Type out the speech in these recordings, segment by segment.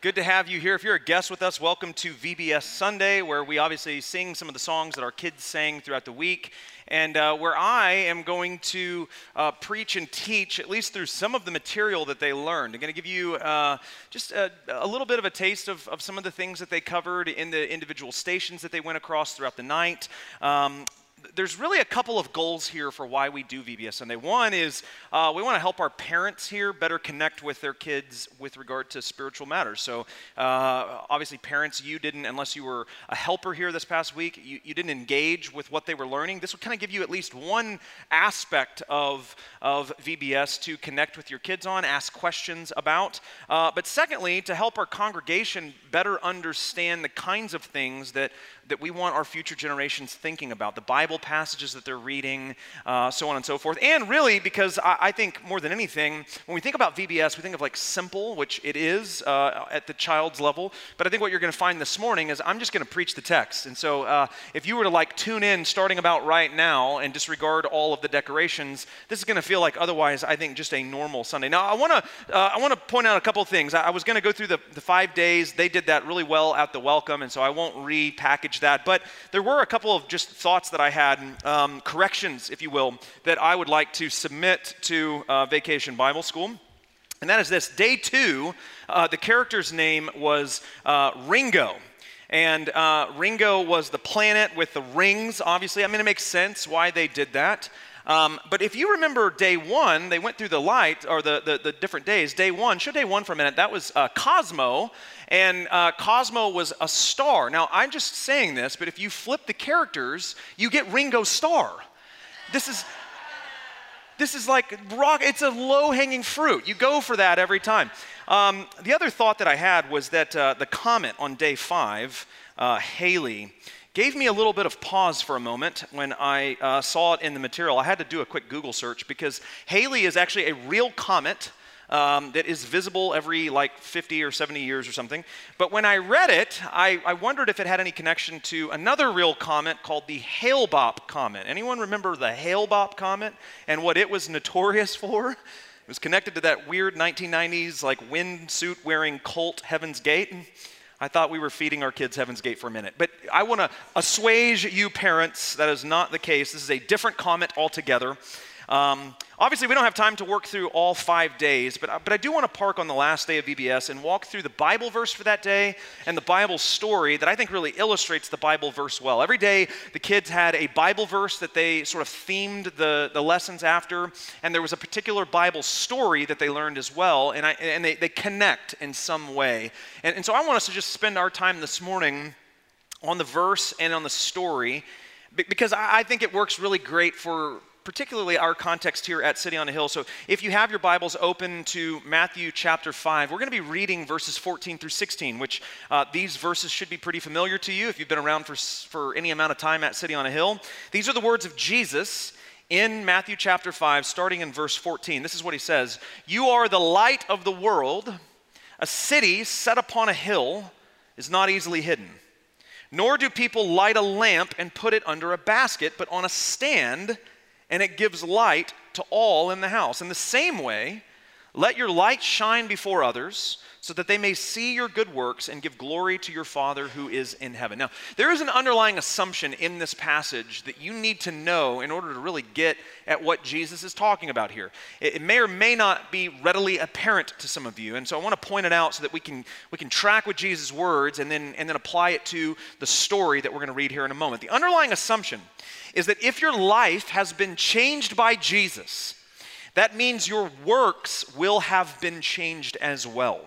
Good to have you here. If you're a guest with us, welcome to VBS Sunday, where we obviously sing some of the songs that our kids sang throughout the week, and uh, where I am going to uh, preach and teach, at least through some of the material that they learned. I'm going to give you uh, just a, a, little bit of a taste of, of, some of the things that they covered in the individual stations that they went across throughout the night. Um, there's really a couple of goals here for why we do VBS Sunday. One is uh, we want to help our parents here better connect with their kids with regard to spiritual matters. So, uh, obviously, parents, you didn't, unless you were a helper here this past week, you, you didn't engage with what they were learning. This would kind of give you at least one aspect of, of VBS to connect with your kids on, ask questions about. Uh, but secondly, to help our congregation better understand the kinds of things that that we want our future generations thinking about the Bible passages that they're reading, uh, so on and so forth. And really, because I, I, think more than anything, when we think about VBS, we think of like simple, which it is uh, at the child's level. But I think what you're going to find this morning is I'm just going to preach the text. And so uh, if you were to like tune in starting about right now and disregard all of the decorations, this is going to feel like otherwise, I think, just a normal Sunday. Now, I want to uh, I want to point out a couple things. I, I was going to go through the, the five days. They did that really well at the welcome, and so I won't repackage that. But there were a couple of just thoughts that I had, um, corrections, if you will, that I would like to submit to uh, Vacation Bible School. And that is this day two, uh, the character's name was uh, Ringo. And uh, Ringo was the planet with the rings, obviously. I mean, it makes sense why they did that. Um, but if you remember day one, they went through the light, or the, the, the different days. Day one, show day one for a minute, that was uh, Cosmo, and uh, Cosmo was a star. Now, I'm just saying this, but if you flip the characters, you get Ringo Starr. This is. This is like rock, it's a low hanging fruit. You go for that every time. Um, the other thought that I had was that uh, the comet on day five, uh, Halley, gave me a little bit of pause for a moment when I uh, saw it in the material. I had to do a quick Google search because Halley is actually a real comet um, that is visible every like 50 or 70 years or something. But when I read it, I, I wondered if it had any connection to another real comet called the Hale-Bopp comet. Anyone remember the Hale-Bopp comet and what it was notorious for? It was connected to that weird 1990s like windsuit wearing cult Heaven's Gate. I thought we were feeding our kids Heaven's Gate for a minute. But I want to assuage you parents. That is not the case. This is a different comet altogether. Um, obviously, we don't have time to work through all five days, but, but I do want to park on the last day of VBS and walk through the Bible verse for that day and the Bible story that I think really illustrates the Bible verse well. Every day, the kids had a Bible verse that they sort of themed the, the lessons after, and there was a particular Bible story that they learned as well, and, I, and they, they connect in some way. And, and so I want us to just spend our time this morning on the verse and on the story because I think it works really great for particularly our context here at City on a Hill. So if you have your Bibles open to Matthew chapter 5, we're going to be reading verses 14 through 16, which uh, these verses should be pretty familiar to you if you've been around for, for any amount of time at City on a Hill. These are the words of Jesus in Matthew chapter 5, starting in verse 14. This is what he says You are the light of the world. A city set upon a hill is not easily hidden. Nor do people light a lamp and put it under a basket, but on a stand and it gives light to all in the house. In the same way, let your light shine before others so that they may see your good works and give glory to your Father who is in heaven. Now, there is an underlying assumption in this passage that you need to know in order to really get at what Jesus is talking about here. It, may or may not be readily apparent to some of you, and so I want to point it out so that we can, we can track with Jesus' words and then, and then apply it to the story that we're going to read here in a moment. The underlying assumption is that if your life has been changed by Jesus, that means your works will have been changed as well.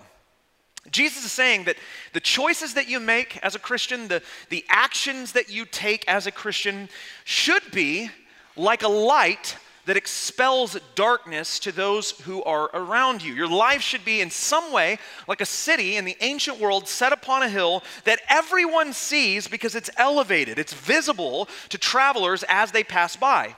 Jesus is saying that the choices that you make as a Christian, the, the actions that you take as a Christian, should be like a light that expels darkness to those who are around you. Your life should be in some way like a city in the ancient world set upon a hill that everyone sees because it's elevated, it's visible to travelers as they pass by.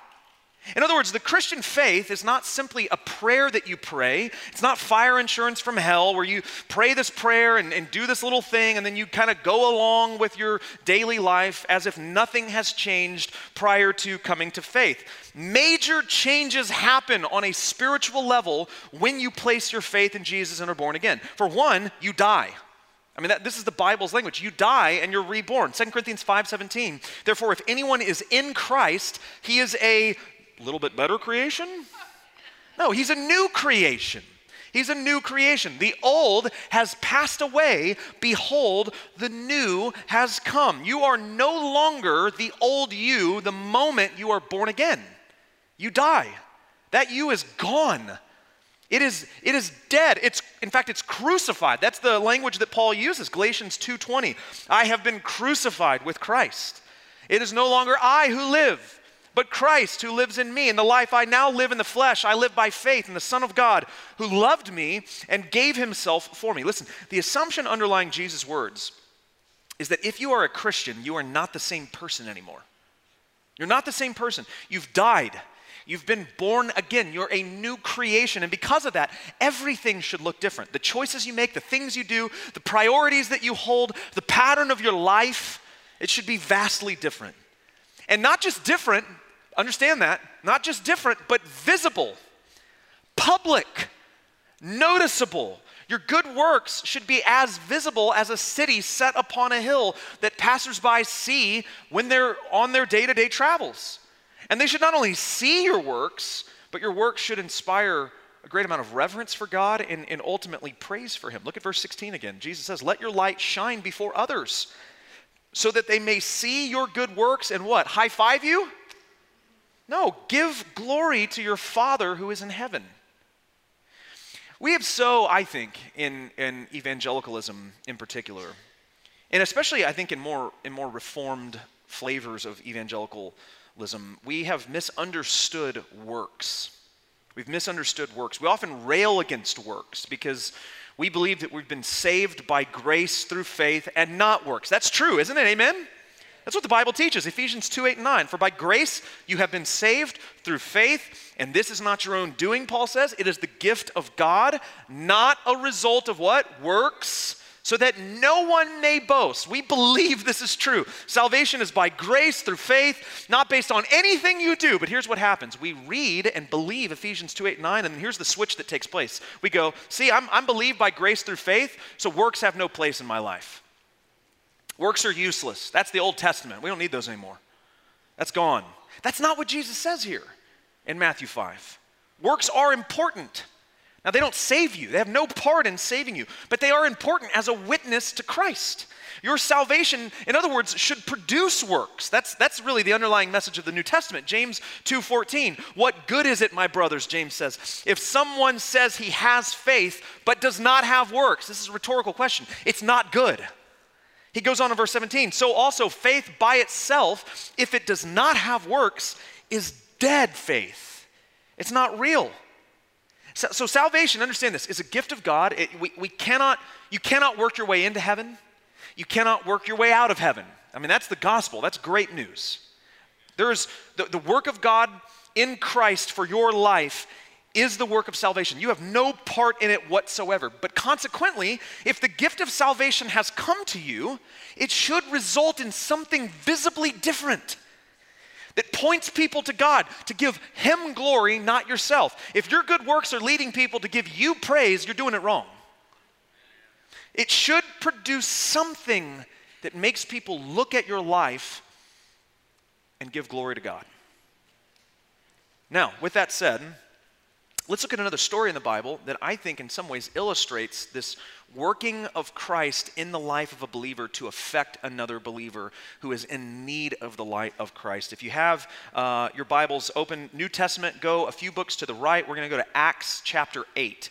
In other words, the Christian faith is not simply a prayer that you pray. It's not fire insurance from hell where you pray this prayer and, and do this little thing and then you kind of go along with your daily life as if nothing has changed prior to coming to faith. Major changes happen on a spiritual level when you place your faith in Jesus and are born again. For one, you die. I mean, that, this is the Bible's language. You die and you're reborn. 2 Corinthians 5.17, therefore, if anyone is in Christ, he is a little bit better creation? No, he's a new creation. He's a new creation. The old has passed away. Behold, the new has come. You are no longer the old you the moment you are born again. You die. That you is gone. It is, it is dead. It's, in fact, it's crucified. That's the language that Paul uses, Galatians 2.20. I have been crucified with Christ. It is no longer I who live, but Christ who lives in me. And the life I now live in the flesh, I live by faith in the Son of God who loved me and gave himself for me. Listen, the assumption underlying Jesus' words is that if you are a Christian, you are not the same person anymore. You're not the same person. You've died. You've been born again. You're a new creation. And because of that, everything should look different. The choices you make, the things you do, the priorities that you hold, the pattern of your life, it should be vastly different. And not just different, Understand that. Not just different, but visible, public, noticeable. Your good works should be as visible as a city set upon a hill that passersby see when they're on their day to day travels. And they should not only see your works, but your works should inspire a great amount of reverence for God and, and ultimately praise for Him. Look at verse 16 again. Jesus says, Let your light shine before others so that they may see your good works and what? High five you? No, give glory to your Father who is in heaven. We have so, I think, in, in evangelicalism in particular, and especially I think in more, in more reformed flavors of evangelicalism, we have misunderstood works. We've misunderstood works. We often rail against works because we believe that we've been saved by grace through faith and not works. That's true, isn't it? Amen? That's what the Bible teaches Ephesians 2 8 and 9. For by grace you have been saved through faith, and this is not your own doing, Paul says. It is the gift of God, not a result of what? Works, so that no one may boast. We believe this is true. Salvation is by grace through faith, not based on anything you do. But here's what happens we read and believe Ephesians 2 8 9, and here's the switch that takes place. We go, See, I'm, I'm believed by grace through faith, so works have no place in my life. Works are useless. That's the Old Testament. We don't need those anymore. That's gone. That's not what Jesus says here in Matthew 5. Works are important. Now, they don't save you, they have no part in saving you, but they are important as a witness to Christ. Your salvation, in other words, should produce works. That's, that's really the underlying message of the New Testament. James 2:14. What good is it, my brothers, James says, if someone says he has faith but does not have works? This is a rhetorical question. It's not good. He goes on in verse 17. So also, faith by itself, if it does not have works, is dead faith. It's not real. So, so salvation, understand this, is a gift of God. It, we, we cannot, you cannot work your way into heaven. You cannot work your way out of heaven. I mean, that's the gospel. That's great news. There is the, the work of God in Christ for your life is the work of salvation. You have no part in it whatsoever. But consequently, if the gift of salvation has come to you, it should result in something visibly different that points people to God to give Him glory, not yourself. If your good works are leading people to give you praise, you're doing it wrong. It should produce something that makes people look at your life and give glory to God. Now, with that said, Let's look at another story in the Bible that I think in some ways illustrates this working of Christ in the life of a believer to affect another believer who is in need of the light of Christ. If you have uh, your Bibles open, New Testament, go a few books to the right. We're going to go to Acts chapter 8.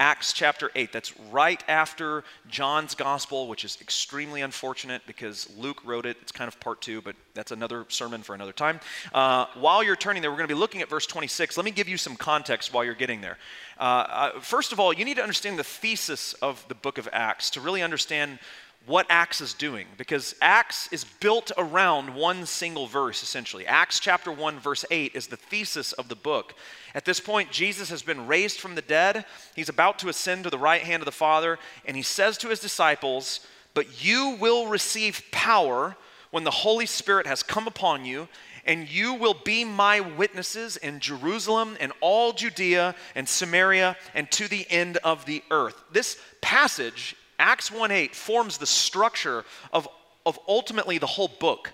Acts chapter 8. That's right after John's gospel, which is extremely unfortunate because Luke wrote it. It's kind of part two, but that's another sermon for another time. Uh, while you're turning there, we're going to be looking at verse 26. Let me give you some context while you're getting there. Uh, uh, first of all, you need to understand the thesis of the book of Acts to really understand what Acts is doing because Acts is built around one single verse, essentially. Acts chapter 1, verse 8 is the thesis of the book. At this point, Jesus has been raised from the dead. He's about to ascend to the right hand of the Father, and he says to his disciples, But you will receive power when the Holy Spirit has come upon you, and you will be my witnesses in Jerusalem and all Judea and Samaria and to the end of the earth. This passage Acts 1:8 forms the structure of, of ultimately the whole book.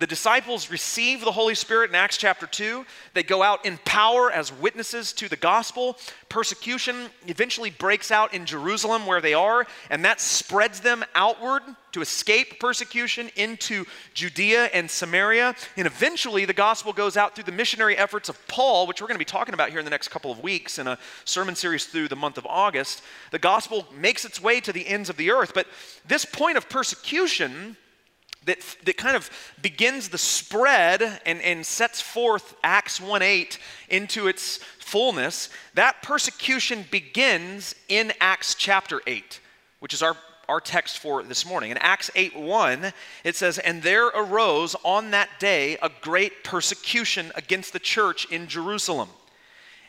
The disciples receive the Holy Spirit in Acts chapter 2. They go out in power as witnesses to the gospel. Persecution eventually breaks out in Jerusalem where they are, and that spreads them outward to escape persecution into Judea and Samaria. And eventually, the gospel goes out through the missionary efforts of Paul, which we're going to be talking about here in the next couple of weeks in a sermon series through the month of August. The gospel makes its way to the ends of the earth. But this point of persecution, that, that kind of begins the spread and, and sets forth Acts 1 8 into its fullness, that persecution begins in Acts chapter 8, which is our, our text for this morning. In Acts 8 1, it says, And there arose on that day a great persecution against the church in Jerusalem.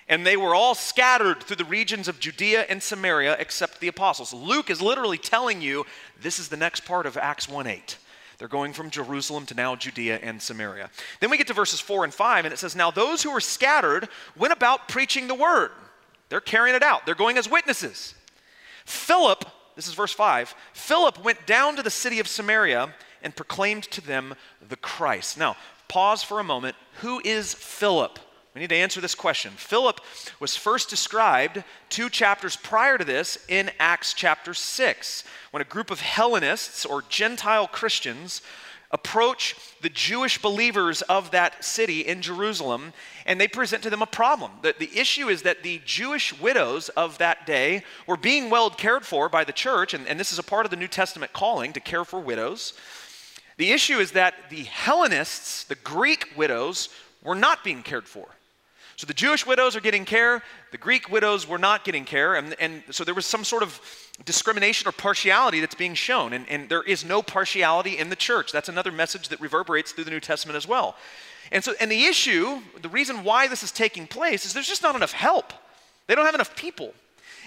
And they were all scattered through the regions of Judea and Samaria except the apostles. Luke is literally telling you this is the next part of Acts 1 8. They're going from Jerusalem to now Judea and Samaria. Then we get to verses 4 and 5, and it says, Now those who were scattered went about preaching the word. They're carrying it out, they're going as witnesses. Philip, this is verse 5, Philip went down to the city of Samaria and proclaimed to them the Christ. Now, pause for a moment. Who is Philip? We need to answer this question. Philip was first described two chapters prior to this in Acts chapter 6, when a group of Hellenists or Gentile Christians approach the Jewish believers of that city in Jerusalem and they present to them a problem. The, the issue is that the Jewish widows of that day were being well cared for by the church, and, and this is a part of the New Testament calling to care for widows. The issue is that the Hellenists, the Greek widows, were not being cared for. So the Jewish widows are getting care, the Greek widows were not getting care, and, and so there was some sort of discrimination or partiality that's being shown. And, and there is no partiality in the church. That's another message that reverberates through the New Testament as well. And so, and the issue, the reason why this is taking place is there's just not enough help. They don't have enough people.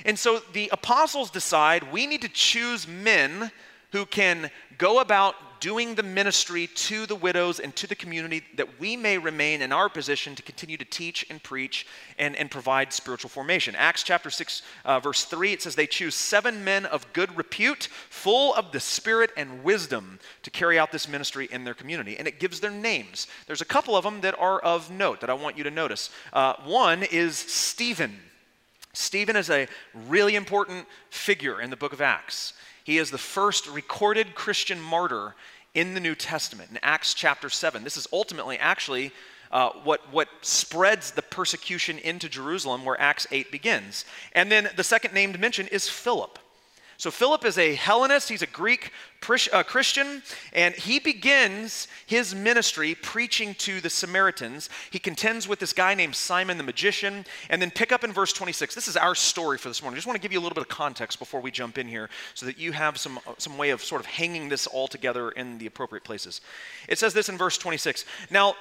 And so the apostles decide we need to choose men who can go about doing the ministry to the widows and to the community that we may remain in our position to continue to teach and preach and, and provide spiritual formation. Acts chapter 6, uh, verse 3, it says, They choose seven men of good repute, full of the Spirit and wisdom, to carry out this ministry in their community. And it gives their names. There's a couple of them that are of note that I want you to notice. Uh, one is Stephen. Stephen is a really important figure in the book of Acts. He is the first recorded Christian martyr in the New Testament, in Acts chapter 7. This is ultimately actually uh, what, what spreads the persecution into Jerusalem, where Acts 8 begins. And then the second named mention is Philip. So, Philip is a Hellenist, he's a Greek uh, Christian, and he begins his ministry preaching to the Samaritans. He contends with this guy named Simon the magician, and then pick up in verse 26. This is our story for this morning. I just want to give you a little bit of context before we jump in here so that you have some, uh, some way of sort of hanging this all together in the appropriate places. It says this in verse 26 Now,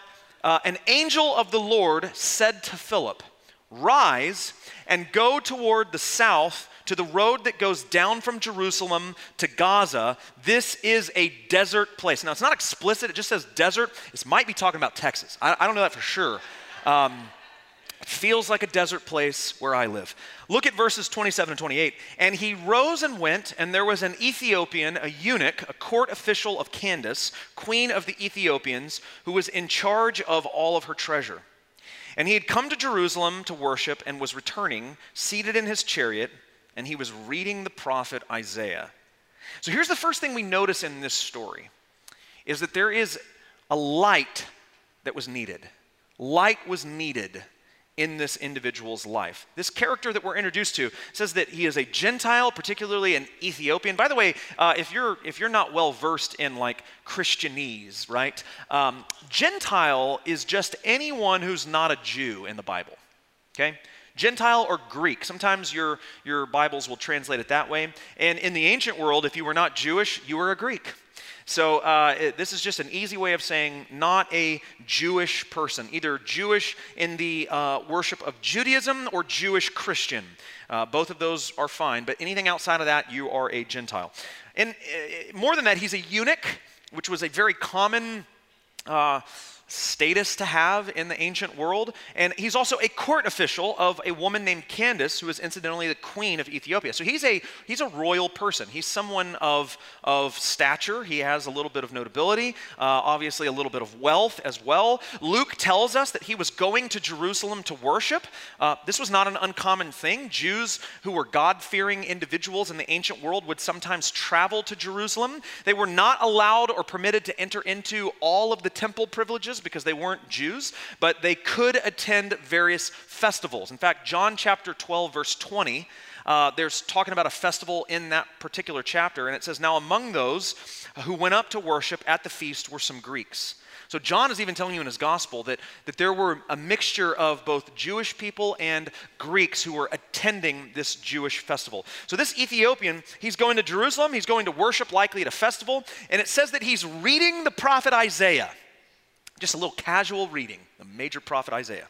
uh, an angel of the Lord said to Philip, Rise and go toward the south to the road that goes down from Jerusalem to Gaza. This is a desert place. Now, it's not explicit, it just says desert. This might be talking about Texas. I, I don't know that for sure. Um, feels like a desert place where I live. Look at verses 27 and 28. And he rose and went, and there was an Ethiopian, a eunuch, a court official of Candace, queen of the Ethiopians, who was in charge of all of her treasure. And he had come to Jerusalem to worship and was returning, seated in his chariot and he was reading the prophet Isaiah. So here's the first thing we notice in this story is that there is a light that was needed. Light was needed in this individual's life. This character that we're introduced to says that he is a Gentile, particularly an Ethiopian. By the way, uh, if you're if you're not well versed in like Christianese, right? Um, Gentile is just anyone who's not a Jew in the Bible. Okay. Gentile or Greek. Sometimes your, your Bibles will translate it that way. And in the ancient world, if you were not Jewish, you were a Greek. So uh, it, this is just an easy way of saying not a Jewish person, either Jewish in the uh, worship of Judaism or Jewish Christian. Uh, both of those are fine, but anything outside of that, you are a Gentile. And uh, more than that, he's a eunuch, which was a very common uh, status to have in the ancient world. And he's also a court official of a woman named Candace, who is incidentally the queen of Ethiopia. So he's a, he's a royal person. He's someone of, of stature. He has a little bit of notability, uh, obviously, a little bit of wealth as well. Luke tells us that he was going to Jerusalem to worship. Uh, this was not an uncommon thing. Jews who were God fearing individuals in the ancient world would sometimes travel to Jerusalem. They were not allowed or permitted to enter into all of the temple privileges because they weren't Jews, but they could attend various festivals. In fact, John chapter 12, verse 20, uh, there's talking about a festival in that particular chapter, and it says, Now among those who went up to worship at the feast were some Greeks. So John is even telling you in his gospel that, that there were a mixture of both Jewish people and Greeks who were attending this Jewish festival. So this Ethiopian, he's going to Jerusalem, he's going to worship likely at a festival, and it says that he's reading the prophet Isaiah. Just a little casual reading, the major prophet Isaiah.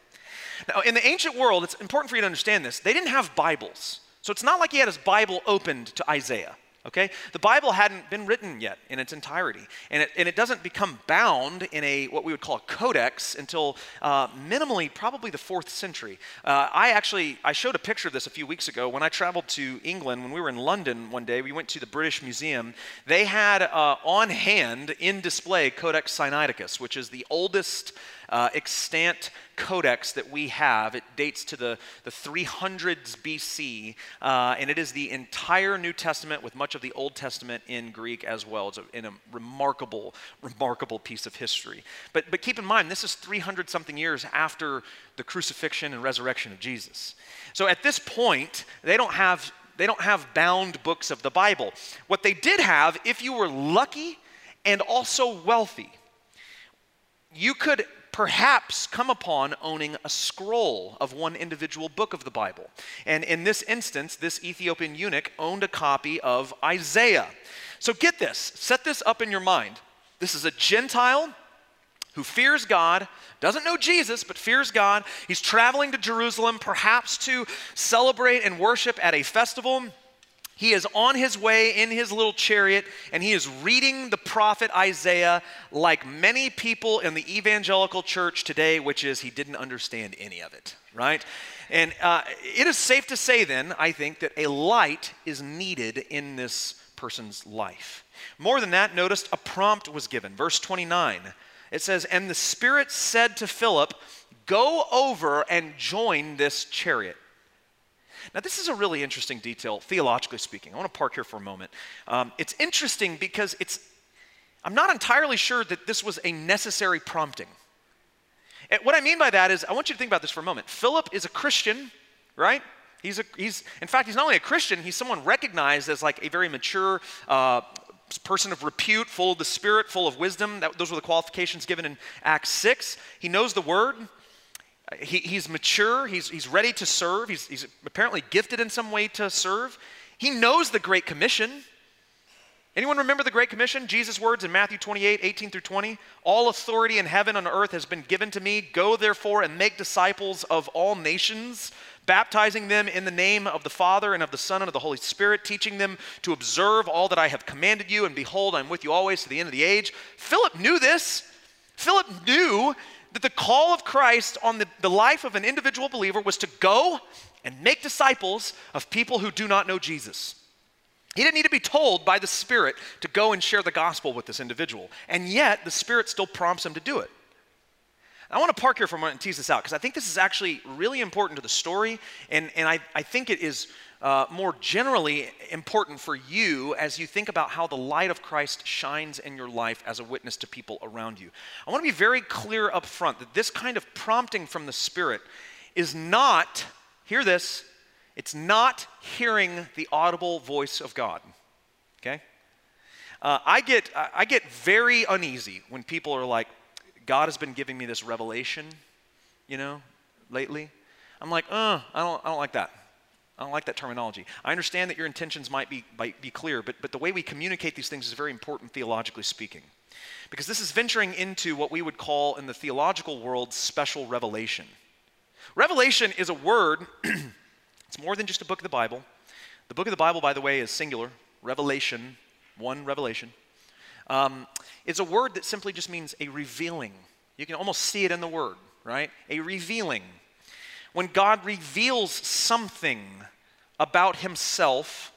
Now, in the ancient world, it's important for you to understand this. They didn't have Bibles. So it's not like he had his Bible opened to Isaiah. Okay? The Bible hadn't been written yet in its entirety. And it, and it doesn't become bound in a, what we would call a codex until uh, minimally probably the fourth century. Uh, I actually, I showed a picture of this a few weeks ago when I traveled to England. When we were in London one day, we went to the British Museum. They had uh, on hand in display Codex Sinaiticus, which is the oldest uh, extant codex that we have. It dates to the, the 300s BC, uh, and it is the entire New Testament with much of the Old Testament in Greek as well. It's a, in a remarkable, remarkable piece of history. But, but keep in mind, this is 300 something years after the crucifixion and resurrection of Jesus. So at this point, they don't have they don't have bound books of the Bible. What they did have, if you were lucky and also wealthy, you could perhaps come upon owning a scroll of one individual book of the Bible. And in this instance, this Ethiopian eunuch owned a copy of Isaiah. So get this, set this up in your mind. This is a Gentile who fears God, doesn't know Jesus, but fears God. He's traveling to Jerusalem, perhaps to celebrate and worship at a festival. He is on his way in his little chariot and he is reading the prophet Isaiah like many people in the evangelical church today, which is he didn't understand any of it, right? And uh, it is safe to say, then, I think, that a light is needed in this person's life. More than that, notice a prompt was given. Verse 29, it says, And the Spirit said to Philip, Go over and join this chariot. Now, this is a really interesting detail, theologically speaking. I want to park here for a moment. Um, it's interesting because it's, I'm not entirely sure that this was a necessary prompting. And what I mean by that is, I want you to think about this for a moment. Philip is a Christian, right? He's, a, he's, in fact, he's not only a Christian, he's someone recognized as like a very mature uh, person of repute, full of the Spirit, full of wisdom. That, those were the qualifications given in Acts 6. He knows the Word. He, he's mature, he's, he's ready to serve, he's, he's apparently gifted in some way to serve. He knows the Great Commission. Anyone remember the Great Commission? Jesus' words in Matthew 28 18 through 20. All authority in heaven and earth has been given to me. Go therefore and make disciples of all nations, baptizing them in the name of the Father and of the Son and of the Holy Spirit, teaching them to observe all that I have commanded you. And behold, I'm with you always to the end of the age. Philip knew this. Philip knew that the call of Christ on the, the life of an individual believer was to go and make disciples of people who do not know Jesus. He didn't need to be told by the Spirit to go and share the gospel with this individual. And yet, the Spirit still prompts him to do it. I want to park here for a moment and tease this out because I think this is actually really important to the story, and, and I, I think it is uh, more generally important for you as you think about how the light of Christ shines in your life as a witness to people around you. I want to be very clear up front that this kind of prompting from the Spirit is not, hear this, it's not hearing the audible voice of God. Okay? Uh, I, get, I get very uneasy when people are like, God has been giving me this revelation, you know, lately. I'm like, uh, I don't, I don't like that. I don't like that terminology. I understand that your intentions might be, might be clear, but, but the way we communicate these things is very important theologically speaking. Because this is venturing into what we would call in the theological world special revelation. Revelation is a word, it's more than just a book of the Bible. The book of the Bible, by the way, is singular, revelation, one revelation. Um, it's a word that simply just means a revealing. You can almost see it in the word, right? A revealing. When God reveals something about himself,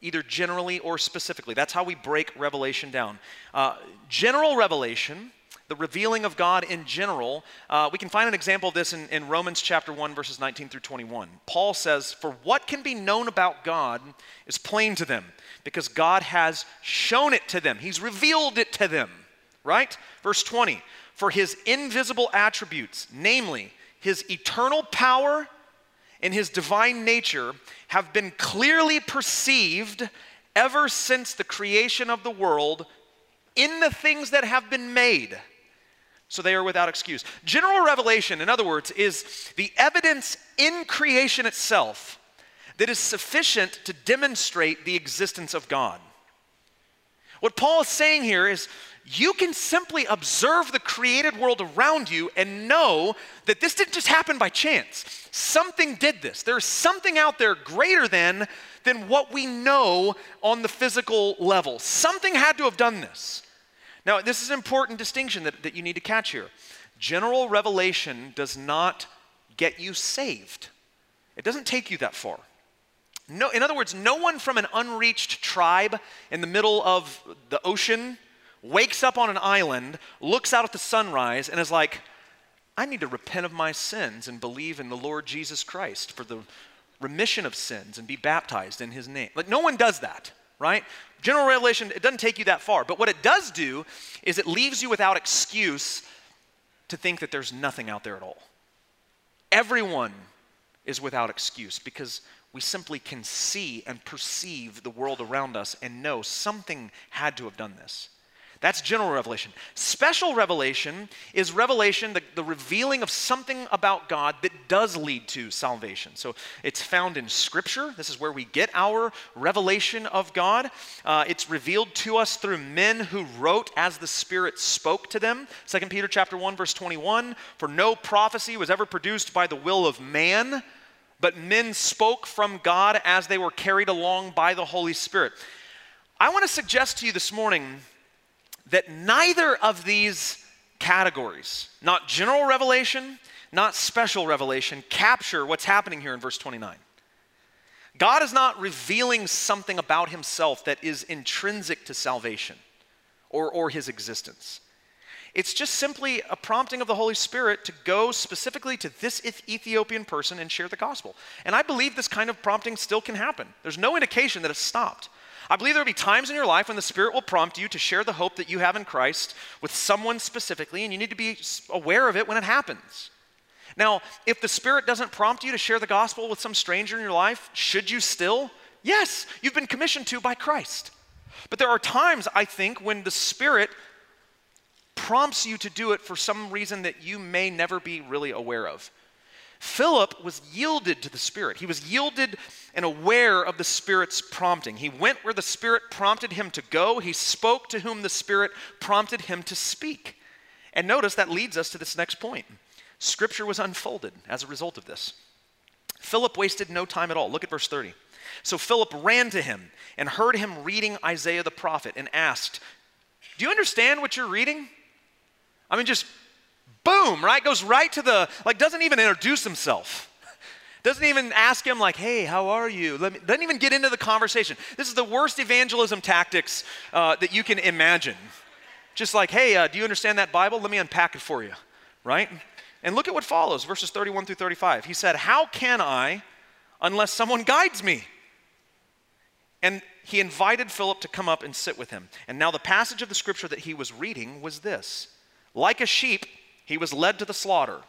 either generally or specifically, that's how we break revelation down. Uh, general revelation the revealing of God in general, uh, we can find an example of this in, in Romans chapter 1, verses 19 through 21. Paul says, For what can be known about God is plain to them, because God has shown it to them. He's revealed it to them, right? Verse 20, For his invisible attributes, namely his eternal power and his divine nature, have been clearly perceived ever since the creation of the world in the things that have been made so they are without excuse. General revelation, in other words, is the evidence in creation itself that is sufficient to demonstrate the existence of God. What Paul is saying here is you can simply observe the created world around you and know that this didn't just happen by chance. Something did this. There's something out there greater than than what we know on the physical level. Something had to have done this. Now, this is an important distinction that, that you need to catch here. General revelation does not get you saved, it doesn't take you that far. No, in other words, no one from an unreached tribe in the middle of the ocean wakes up on an island, looks out at the sunrise, and is like, I need to repent of my sins and believe in the Lord Jesus Christ for the remission of sins and be baptized in his name. Like, no one does that right? General revelation, it doesn't take you that far. But what it does do is it leaves you without excuse to think that there's nothing out there at all. Everyone is without excuse because we simply can see and perceive the world around us and know something had to have done this. That's general revelation. Special revelation is revelation, the, the, revealing of something about God that does lead to salvation. So it's found in Scripture. This is where we get our revelation of God. Uh, it's revealed to us through men who wrote as the Spirit spoke to them. 2 Peter chapter 1, verse 21. For no prophecy was ever produced by the will of man, but men spoke from God as they were carried along by the Holy Spirit. I want to suggest to you this morning that neither of these categories, not general revelation, not special revelation, capture what's happening here in verse 29. God is not revealing something about himself that is intrinsic to salvation or, or his existence. It's just simply a prompting of the Holy Spirit to go specifically to this Ethiopian person and share the gospel. And I believe this kind of prompting still can happen. There's no indication that it's stopped. I believe there will be times in your life when the Spirit will prompt you to share the hope that you have in Christ with someone specifically, and you need to be aware of it when it happens. Now, if the Spirit doesn't prompt you to share the gospel with some stranger in your life, should you still? Yes, you've been commissioned to by Christ. But there are times, I think, when the Spirit prompts you to do it for some reason that you may never be really aware of. Philip was yielded to the Spirit. He was yielded and aware of the Spirit's prompting. He went where the Spirit prompted him to go, he spoke to whom the Spirit prompted him to speak. And notice that leads us to this next point. Scripture was unfolded as a result of this. Philip wasted no time at all. Look at verse 30. So Philip ran to him and heard him reading Isaiah the prophet and asked, Do you understand what you're reading? I mean, just boom, right? Goes right to the, like, doesn't even introduce himself. Doesn't even ask him, like, hey, how are you? Me, doesn't even get into the conversation. This is the worst evangelism tactics uh, that you can imagine. Just like, hey, uh, do you understand that Bible? Let me unpack it for you, right? And look at what follows, verses 31 through 35. He said, How can I unless someone guides me? And he invited Philip to come up and sit with him. And now the passage of the scripture that he was reading was this Like a sheep, he was led to the slaughter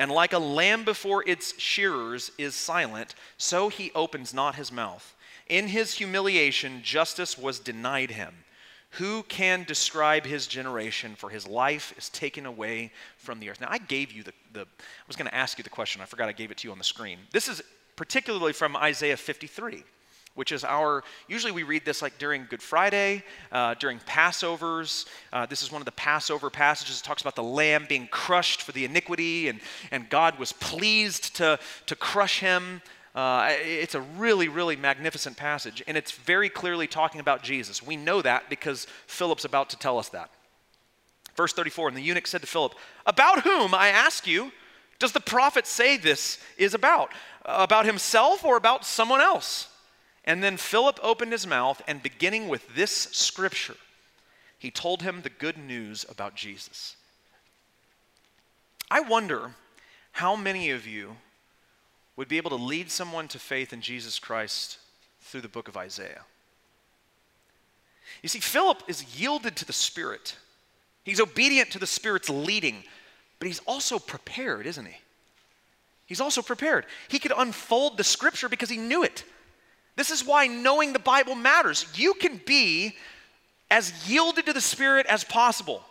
and like a lamb before its shearers is silent, so he opens not his mouth. In his humiliation, justice was denied him. Who can describe his generation? For his life is taken away from the earth. Now, I gave you the, the I was going to ask you the question. I forgot I gave it to you on the screen. This is particularly from Isaiah 53 which is our usually we read this like during good friday uh, during passovers uh, this is one of the passover passages it talks about the lamb being crushed for the iniquity and, and god was pleased to, to crush him uh, it's a really, really magnificent passage, and it's very clearly talking about Jesus. We know that because Philip's about to tell us that. Verse 34 And the eunuch said to Philip, About whom, I ask you, does the prophet say this is about? About himself or about someone else? And then Philip opened his mouth, and beginning with this scripture, he told him the good news about Jesus. I wonder how many of you would be able to lead someone to faith in Jesus Christ through the book of Isaiah. You see, Philip is yielded to the Spirit. He's obedient to the Spirit's leading, but he's also prepared, isn't he? He's also prepared. He could unfold the scripture because he knew it. This is why knowing the Bible matters. You can be as yielded to the Spirit as possible.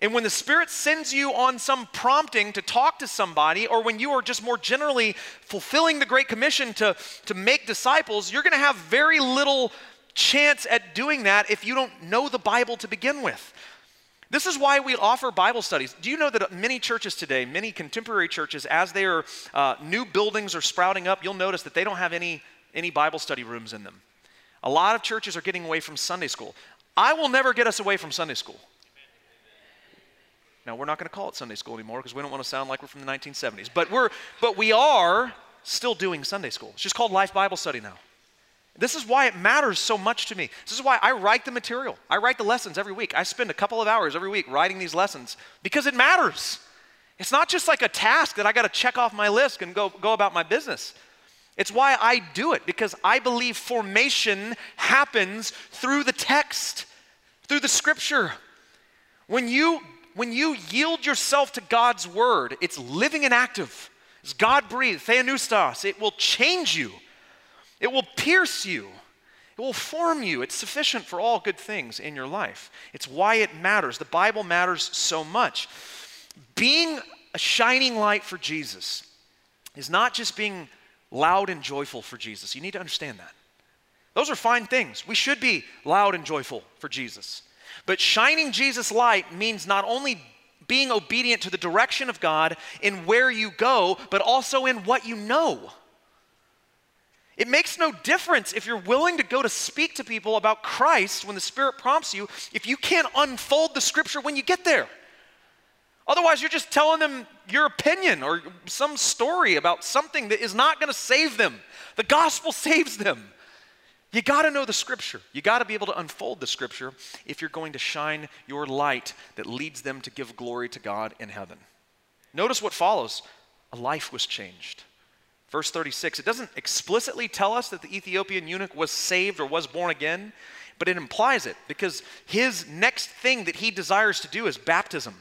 And when the Spirit sends you on some prompting to talk to somebody, or when you are just more generally fulfilling the Great Commission to, to make disciples, you're going to have very little chance at doing that if you don't know the Bible to begin with. This is why we offer Bible studies. Do you know that many churches today, many contemporary churches, as their uh, new buildings are sprouting up, you'll notice that they don't have any, any Bible study rooms in them. A lot of churches are getting away from Sunday school. I will never get us away from Sunday school. Now, we're not going to call it Sunday school anymore because we don't want to sound like we're from the 1970s. But, we're, but we are still doing Sunday school. It's just called Life Bible Study now. This is why it matters so much to me. This is why I write the material. I write the lessons every week. I spend a couple of hours every week writing these lessons because it matters. It's not just like a task that I got to check off my list and go, go about my business. It's why I do it because I believe formation happens through the text, through the scripture. When you when you yield yourself to God's word, it's living and active. It's God breathed, theopneustos. It will change you, it will pierce you, it will form you. It's sufficient for all good things in your life. It's why it matters. The Bible matters so much. Being a shining light for Jesus is not just being loud and joyful for Jesus. You need to understand that. Those are fine things. We should be loud and joyful for Jesus. But shining Jesus' light means not only being obedient to the direction of God in where you go, but also in what you know. It makes no difference if you're willing to go to speak to people about Christ when the Spirit prompts you, if you can't unfold the scripture when you get there. Otherwise, you're just telling them your opinion or some story about something that is not going to save them. The gospel saves them. You got to know the scripture. You got to be able to unfold the scripture if you're going to shine your light that leads them to give glory to God in heaven. Notice what follows a life was changed. Verse 36, it doesn't explicitly tell us that the Ethiopian eunuch was saved or was born again, but it implies it because his next thing that he desires to do is baptism.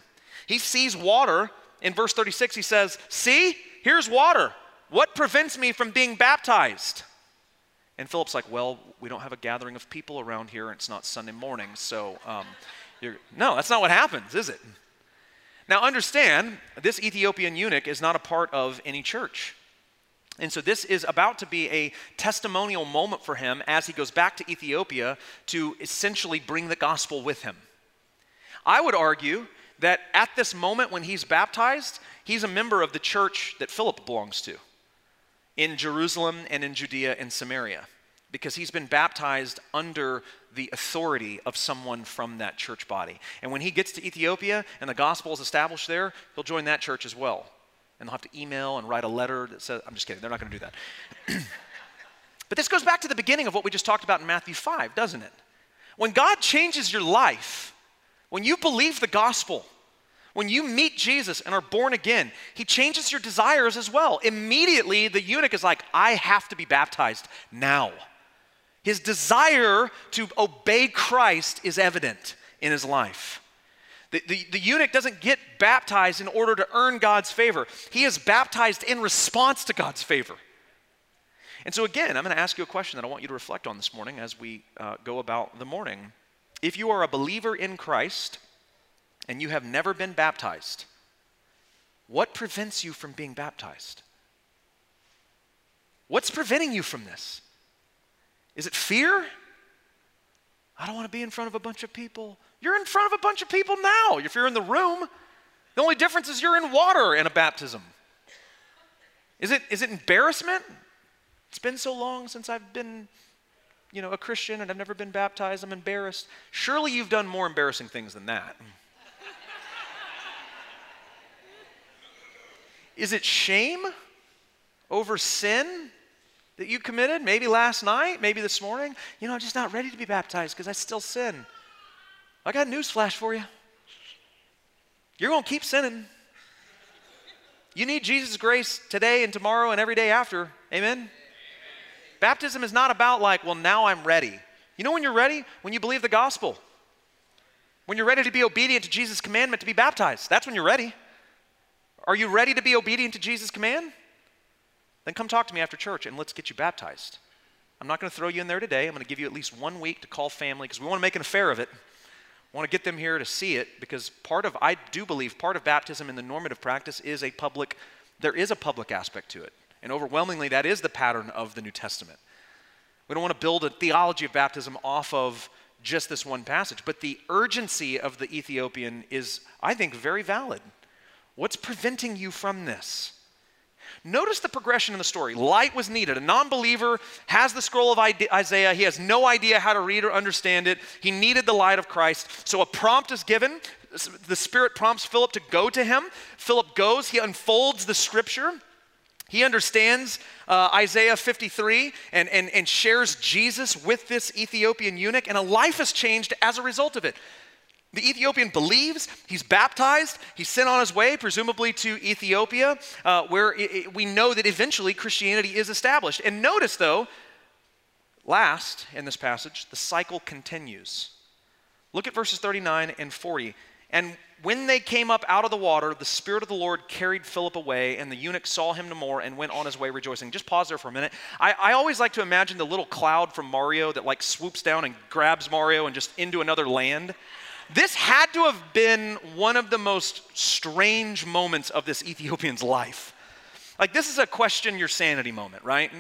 He sees water. In verse 36, he says, See, here's water. What prevents me from being baptized? And Philip's like, Well, we don't have a gathering of people around here, and it's not Sunday morning, so um, no, that's not what happens, is it? Now, understand, this Ethiopian eunuch is not a part of any church. And so, this is about to be a testimonial moment for him as he goes back to Ethiopia to essentially bring the gospel with him. I would argue that at this moment when he's baptized, he's a member of the church that Philip belongs to in Jerusalem and in Judea and Samaria because he's been baptized under the authority of someone from that church body. And when he gets to Ethiopia and the gospel is established there, he'll join that church as well. And they'll have to email and write a letter that says, I'm just kidding, they're not going to do that. but this goes back to the beginning of what we just talked about in Matthew 5, doesn't it? When God changes your life, when you believe the gospel, when you meet Jesus and are born again, he changes your desires as well. Immediately, the eunuch is like, I have to be baptized now. His desire to obey Christ is evident in his life. The, the, the, eunuch doesn't get baptized in order to earn God's favor. He is baptized in response to God's favor. And so, again, I'm going to ask you a question that I want you to reflect on this morning as we uh, go about the morning. If you are a believer in Christ and you have never been baptized, what prevents you from being baptized? What's preventing you from this? Is it fear? I don't want to be in front of a bunch of people. You're in front of a bunch of people now. If you're in the room, the only difference is you're in water in a baptism. Is it, is it embarrassment? It's been so long since I've been, you know, a Christian and I've never been baptized. I'm embarrassed. Surely you've done more embarrassing things than that. is it shame over sin? that you committed, maybe last night, maybe this morning, you know, I'm just not ready to be baptized because I still sin. I got news flash for you. You're going to keep sinning. You need Jesus' grace today and tomorrow and every day after. Amen? Baptism is not about, like, well, now I'm ready. You know when you're ready? When you believe the gospel. When you're ready to be obedient to Jesus' commandment to be baptized. That's when you're ready. Are you ready to be obedient to Jesus' command? then come talk to me after church and let's get you baptized. I'm not going to throw you in there today. I'm going to give you at least one week to call family because we want to make an affair of it. I want to get them here to see it because part of, I do believe, part of baptism in the normative practice is a public, there is a public aspect to it. And overwhelmingly, that is the pattern of the New Testament. We don't want to build a theology of baptism off of just this one passage, but the urgency of the Ethiopian is, I think, very valid. What's preventing you from this? Notice the progression in the story. Light was needed. A non believer has the scroll of Isaiah. He has no idea how to read or understand it. He needed the light of Christ. So a prompt is given. The Spirit prompts Philip to go to him. Philip goes, he unfolds the scripture. He understands uh, Isaiah 53 and, and, and shares Jesus with this Ethiopian eunuch, and a life is changed as a result of it. The Ethiopian believes, he's baptized, he's sent on his way, presumably to Ethiopia, uh, where it, it, we know that eventually Christianity is established. And notice, though, last in this passage, the cycle continues. Look at verses 39 and 40. And when they came up out of the water, the Spirit of the Lord carried Philip away, and the eunuch saw him no more and went on his way rejoicing. Just pause there for a minute. I, I, always like to imagine the little cloud from Mario that like swoops down and grabs Mario and just into another land. This had to have been one of the most strange moments of this Ethiopian's life. Like, this is a question your sanity moment, right?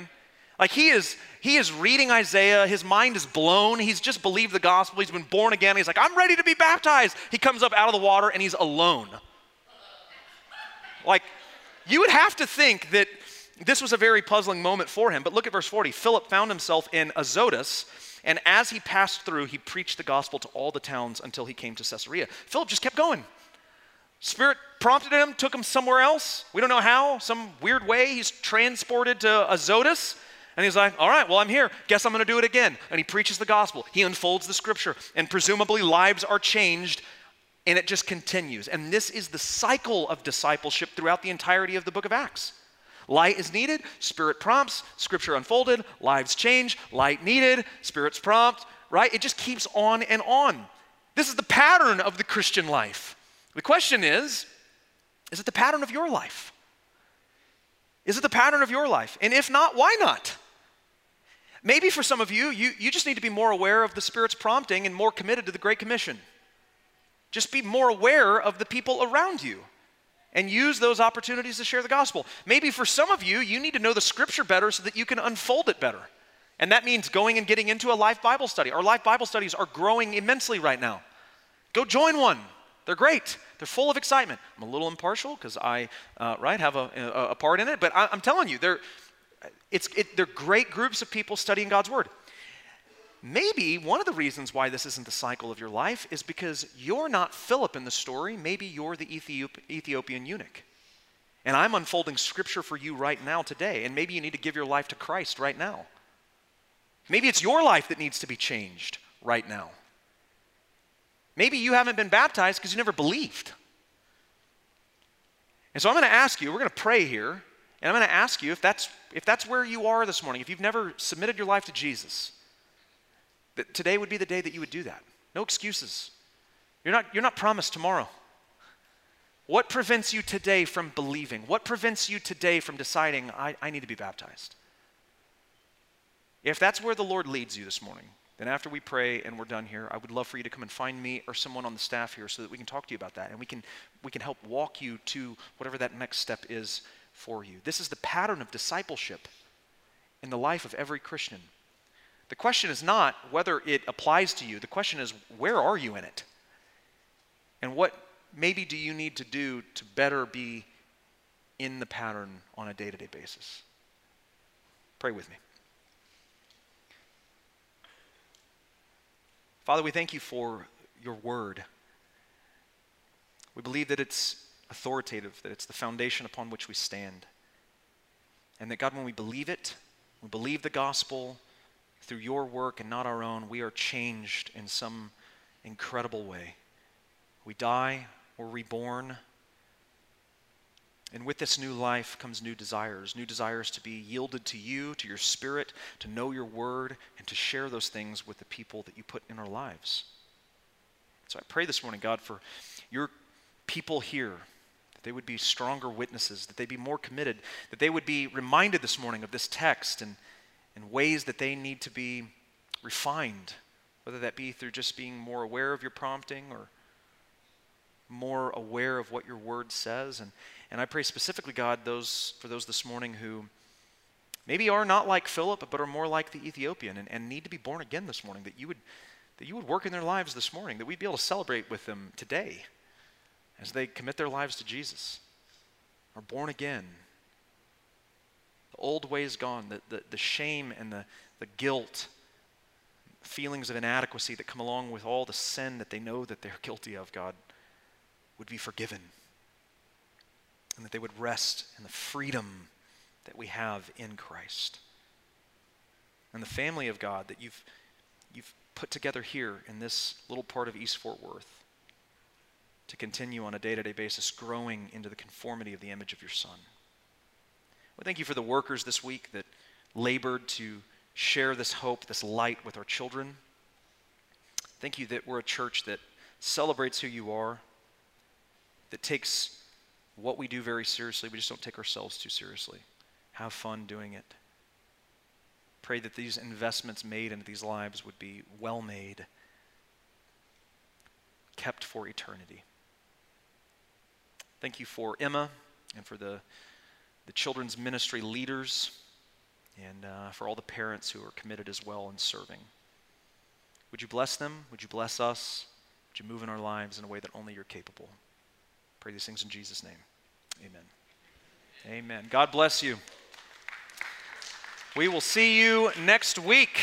Like he is he is reading Isaiah, his mind is blown. He's just believed the gospel, he's been born again. He's like, "I'm ready to be baptized." He comes up out of the water and he's alone. Like you would have to think that this was a very puzzling moment for him. But look at verse 40. Philip found himself in Azotus, and as he passed through, he preached the gospel to all the towns until he came to Caesarea. Philip just kept going. Spirit prompted him, took him somewhere else. We don't know how, some weird way. He's transported to Azotus. And he's like, all right, well, I'm here. Guess I'm going to do it again. And he preaches the gospel. He unfolds the scripture. And presumably, lives are changed. And it just continues. And this is the cycle of discipleship throughout the entirety of the book of Acts. Light is needed, Spirit prompts, Scripture unfolded, lives change, light needed, Spirit's prompt, right? It just keeps on and on. This is the pattern of the Christian life. The question is is it the pattern of your life? Is it the pattern of your life? And if not, why not? Maybe for some of you, you, you just need to be more aware of the Spirit's prompting and more committed to the Great Commission. Just be more aware of the people around you and use those opportunities to share the gospel. Maybe for some of you, you need to know the scripture better so that you can unfold it better. And that means going and getting into a life Bible study. Our life Bible studies are growing immensely right now. Go join one. They're great. They're full of excitement. I'm a little impartial because I, uh, right, have a, a, a, part in it, but I, am telling you, they're, it's, it, they're great groups of people studying God's Word. Maybe one of the reasons why this isn't the cycle of your life is because you're not Philip in the story. Maybe you're the Ethiop- Ethiopian eunuch. And I'm unfolding scripture for you right now today. And maybe you need to give your life to Christ right now. Maybe it's your life that needs to be changed right now. Maybe you haven't been baptized because you never believed. And so I'm going to ask you, we're going to pray here, and I'm going to ask you if that's, if that's where you are this morning, if you've never submitted your life to Jesus that today would be the day that you would do that. No excuses. You're not, you're not promised tomorrow. What prevents you today from believing? What prevents you today from deciding, I, I need to be baptized? If that's where the Lord leads you this morning, then after we pray and we're done here, I would love for you to come and find me or someone on the staff here so that we can talk to you about that and we can, we can help walk you to whatever that next step is for you. This is the pattern of discipleship in the life of every Christian. The question is not whether it applies to you, the question is where are you in it? And what maybe do you need to do to better be in the pattern on a day to day basis? Pray with me. Father, we thank you for your word. We believe that it's authoritative, that it's the foundation upon which we stand. And that, God, when we believe it, we believe the gospel through your work and not our own, we are changed in some incredible way. We die, we're reborn. And with this new life comes new desires, new desires to be yielded to you, to your spirit, to know your word, and to share those things with the people that you put in our lives. So I pray this morning, God, for your people here, that they would be stronger witnesses, that they'd be more committed, that they would be reminded this morning of this text and, and ways that they need to be refined, whether that be through just being more aware of your prompting or more aware of what your word says. And, and I pray specifically, God, those, for those this morning who maybe are not like Philip, but are more like the Ethiopian and, and need to be born again this morning, that you, would, that you would work in their lives this morning, that we'd be able to celebrate with them today as they commit their lives to Jesus, are born again. The old ways gone, the, the, the shame and the, the guilt, feelings of inadequacy that come along with all the sin that they know that they're guilty of, God would be forgiven and that they would rest in the freedom that we have in Christ. And the family of God that you've, you've put together here in this little part of East Fort Worth to continue on a day to day basis, growing into the conformity of the image of your Son. We thank you for the workers this week that labored to share this hope, this light with our children. Thank you that we're a church that celebrates who you are that takes what we do very seriously. We just don't take ourselves too seriously. Have fun doing it. Pray that these investments made into these lives would be well made, kept for eternity. Thank you for Emma and for the, the children's ministry leaders and uh, for all the parents who are committed as well in serving. Would you bless them? Would you bless us? Would you move in our lives in a way that only you're capable? Pray these things in Jesus' name. Amen. Amen. God bless you. We will see you next week.